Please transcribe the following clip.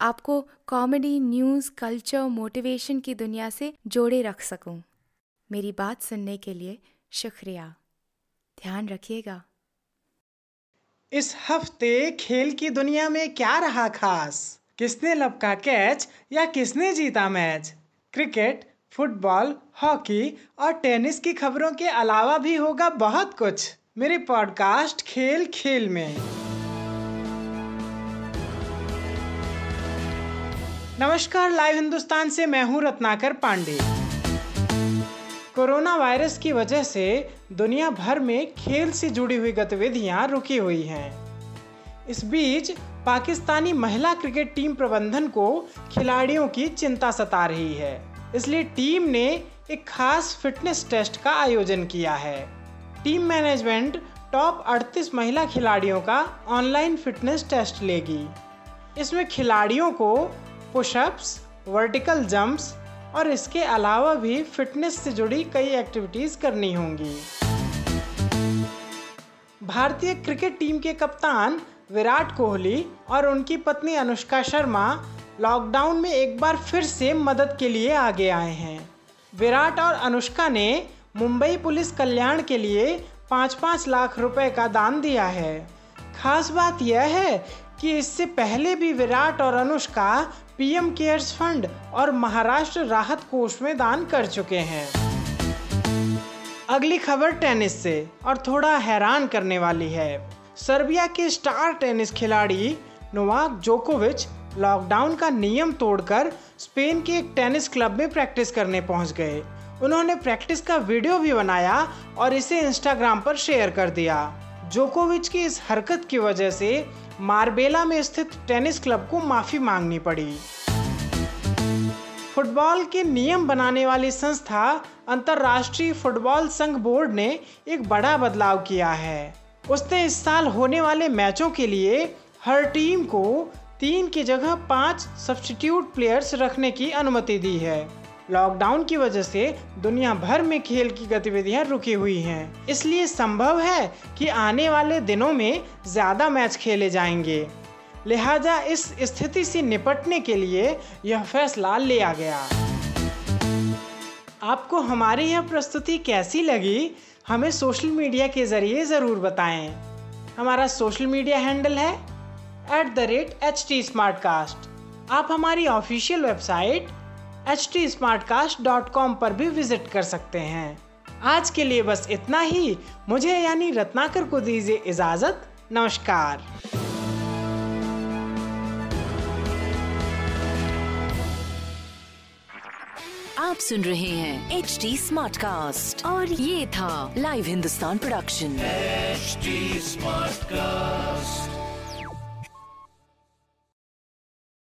आपको comedy news culture motivation की दुनिया से जोड़े रख सकूँ। मेरी बात सुनने के लिए शुक्रिया। ध्यान रखिएगा। इस हफ़्ते खेल की दुनिया में क्या रहा खास? किसने लपका कैच या किसने जीता मैच क्रिकेट, फुटबॉल, हॉकी और टेनिस की खबरों के अलावा भी होगा बहुत कुछ। मेरे पॉडकास्ट खेल खेल में। नमस्कार, लाइव हिंदुस्तान से मैं हूँ रत्नाकर पांडे। कोरोना वायरस की वजह से दुनिया भर में खेल से जुड़ी हुई गतिविधियाँ रुकी हुई हैं। इस बीच, पाकिस्तानी महिला क्रिकेट टीम प्रबंधन को खिलाड़ियों की चिंता सता रही है। इसलिए टीम ने एक खास फिटनेस टेस्ट का आयोजन किया है। टीम मैनेजमेंट टॉप 38 महिला खिलाड़ियों का ऑनलाइन फिटनेस टेस्ट लेगी। इसमें खिलाड़ियों को पुशअप्स वर्टिकल जंप्स और इसके अलावा भी फिटनेस से जुड़ी कई एक्टिविटीज़ करनी होंगी। भारतीय क्रिकेट टीम के कप्तान विराट कोहली और उनकी पत्नी अनुष्का शर्मा लॉकडाउन में एक बार फिर से मदद के लिए आगे आए हैं। विराट और अनुष्का ने मुंबई पुलिस कल्याण के लिए पाँच पाँच लाख रुपए का दान दिया है। खास बात यह है कि इससे पहले भी विराट और अनुष्का पीएम केयर्स फंड और महाराष्ट्र राहत कोष में दान कर चुके हैं। अगली खबर टेनिस से, और थोड़ा हैरान करने वाली है। सर्बिया के स्टार टेनिस खिलाड़ी नोवाक जोकोविच लॉकडाउन का नियम तोड़कर स्पेन के एक टेनिस क्लब में प्रैक्टिस करने पहुँच गए। उन्होंने प्रैक्टिस का वीडियो भी बनाया और इसे इंस्टाग्राम पर शेयर कर दिया। जोकोविच की इस हरकत की वजह से मार्बेला में स्थित टेनिस क्लब को माफ़ी मांगनी पड़ी। फुटबॉल के नियम बनाने वाली संस्था अंतर्राष्ट्रीय फुटबॉल संघ बोर्ड ने एक बड़ा बदलाव किया है। उसने इस साल होने वाले मैचों के लिए हर टीम को तीन की जगह पाँच सब्सटीट्यूट प्लेयर्स रखने की अनुमति दी है। लॉकडाउन की वजह से दुनिया भर में खेल की गतिविधियाँ रुकी हुई हैं। इसलिए संभव है कि आने वाले दिनों में ज़्यादा मैच खेले जाएँगे। लिहाजा इस स्थिति से निपटने के लिए यह फैसला लिया गया। आपको हमारी यह प्रस्तुति कैसी लगी, हमें सोशल मीडिया के ज़रिए ज़रूर बताएँ। हमारा सोशल मीडिया हैंडल है at the rate H T आप हमारी ऑफिशियल वेबसाइट एच टी पर भी विज़िट कर सकते हैं। आज के लिए बस इतना ही। मुझे यानी रत्नाकर को दीजिए इजाज़त। नमस्कार। आप सुन रहे हैं एच डी स्मार्ट कास्ट और ये था live Hindustan production. Smart Smartcast.